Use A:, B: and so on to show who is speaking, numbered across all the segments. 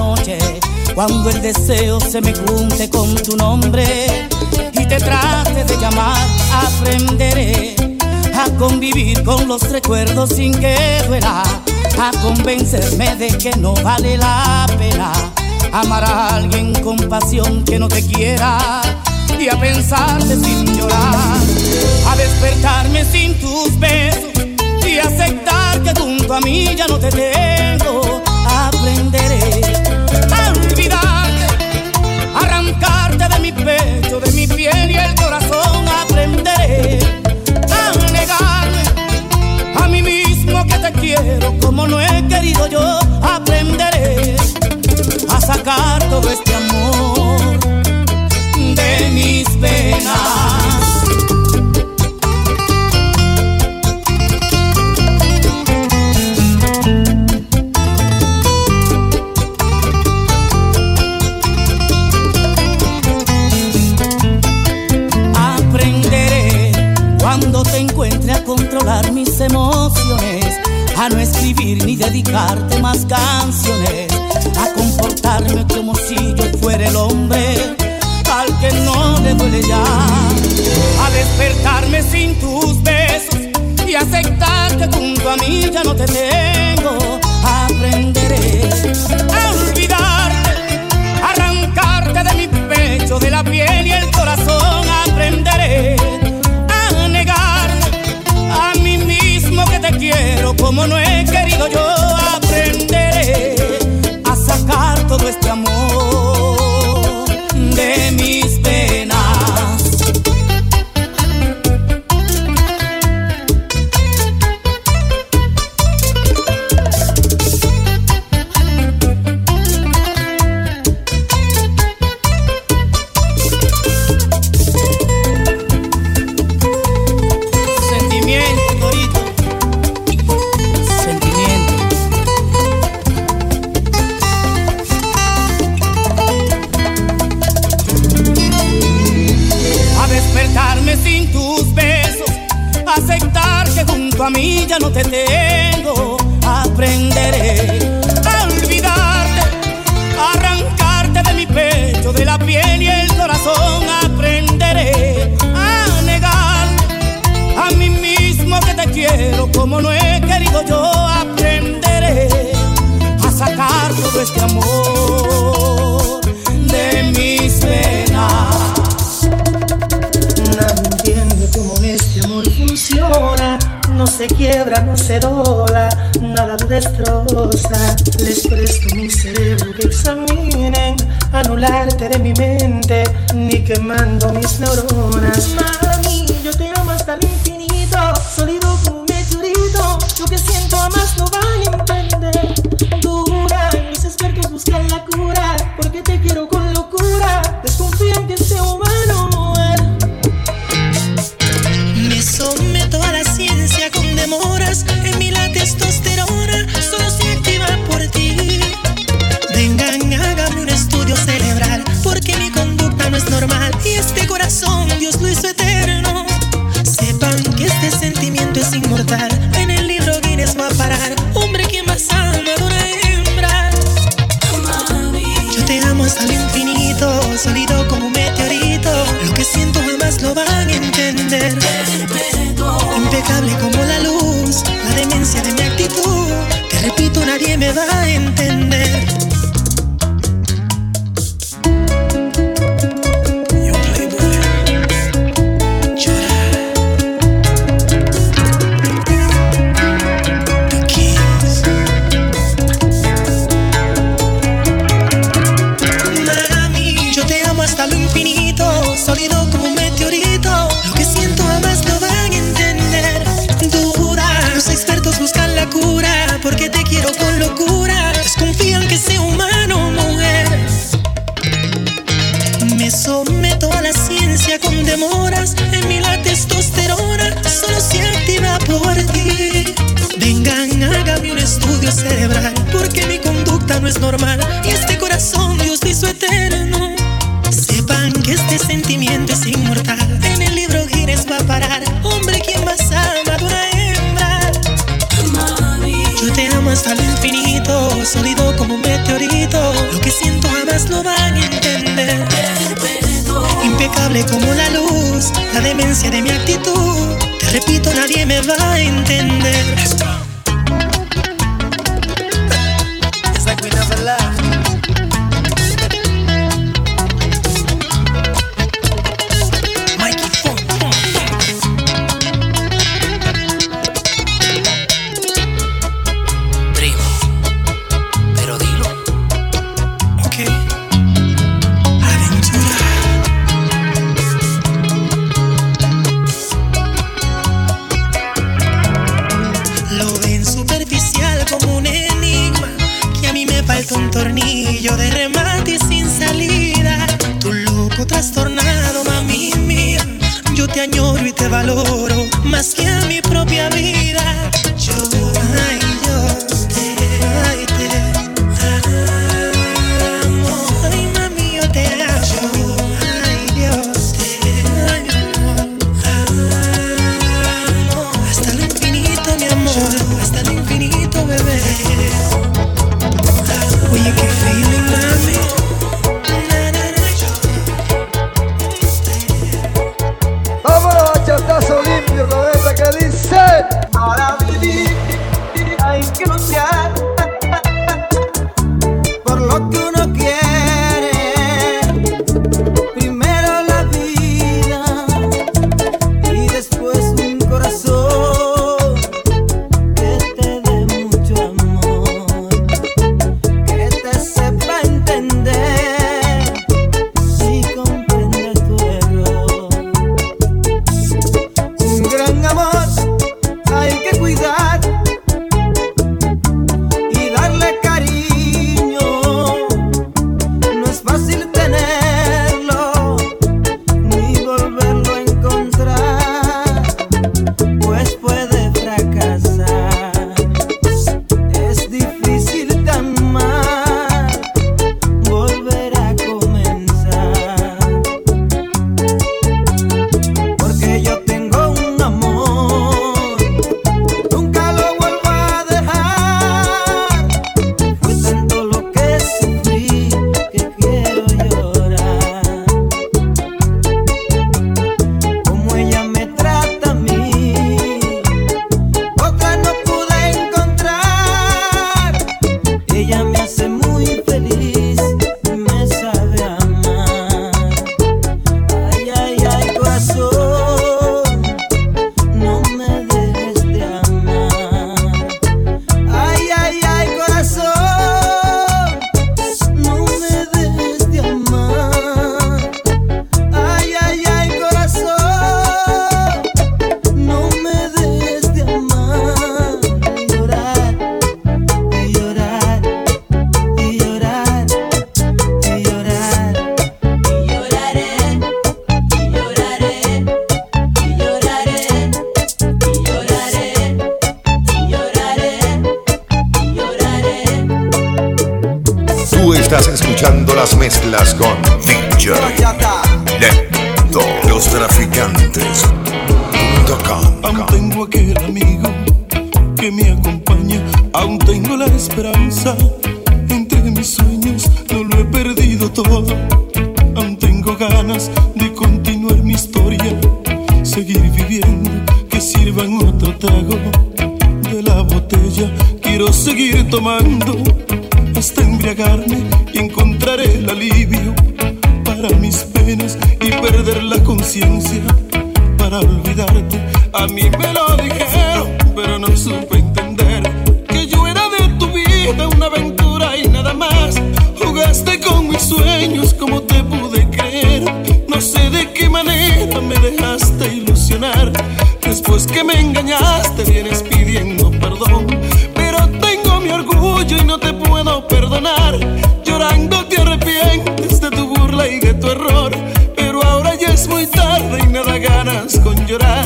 A: noche. Cuando el deseo se me junte con tu nombre y te trate de llamar, aprenderé a convivir con los recuerdos sin que duela, a convencerme de que no vale la pena amar a alguien con pasión que no te quiera y a pensarte sin llorar, a despertarme sin tus besos y aceptar que junto a mí ya no te tengo, aprenderé de mi pecho, de mi piel y el corazón, despertarme sin tus besos y aceptar que junto a mí ya no te tengo. Aprenderé a olvidarte, arrancarte de mi pecho, de la piel y el corazón. Aprenderé a negarme a mí mismo que te quiero como no he querido yo. Aprenderé a sacar todo este amor yo. Aprenderé a sacar todo este amor de mis penas.
B: Nadie entiende cómo este amor funciona. No se quiebra, no se dobla, nada lo destroza. Les presto mi cerebro que examinen, anularte de mi mente, ni quemando mis neuronas. Mami, yo te amo hasta el infinito, sólido como un meteorito. Lo que siento jamás lo van es normal y este corazón Dios le hizo eterno. Sepan que este
C: sentimiento es inmortal. En el libro Gires va a parar. Hombre, quien más ama de una hembra? Yo te amo hasta el infinito, sólido como un meteorito. Lo que siento jamás lo van a entender. Impecable como la luz, la demencia de mi actitud. Te repito, nadie me va a entender.
D: más que de continuar mi historia, seguir viviendo, que sirvan otro trago de la botella. Quiero seguir tomando hasta embriagarme y encontrar el alivio para mis penas y perder la conciencia para olvidarte. A mí me. y no te puedo perdonar. Llorando te arrepientes de tu burla y de tu error. Pero ahora ya es muy tarde y nada ganas con llorar.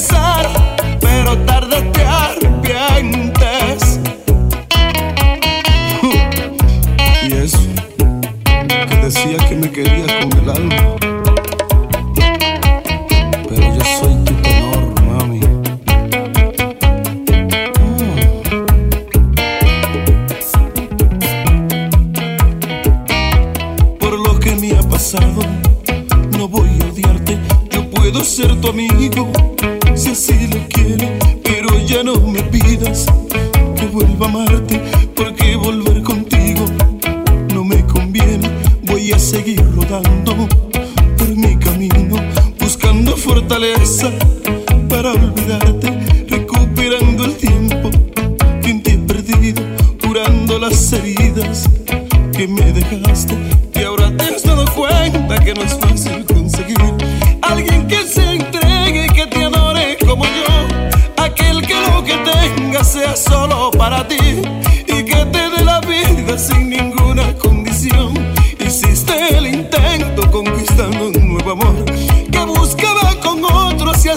D: sun.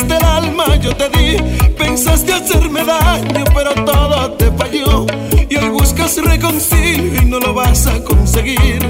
D: sacaste el alma, yo te di. Pensaste hacerme daño, pero todo te falló. Y hoy buscas reconcilio y no lo vas a conseguir.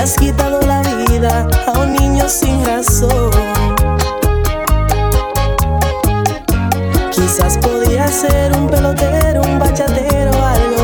E: Has quitado la vida a un niño sin razón. Quizás podría ser un pelotero, un bachatero, algo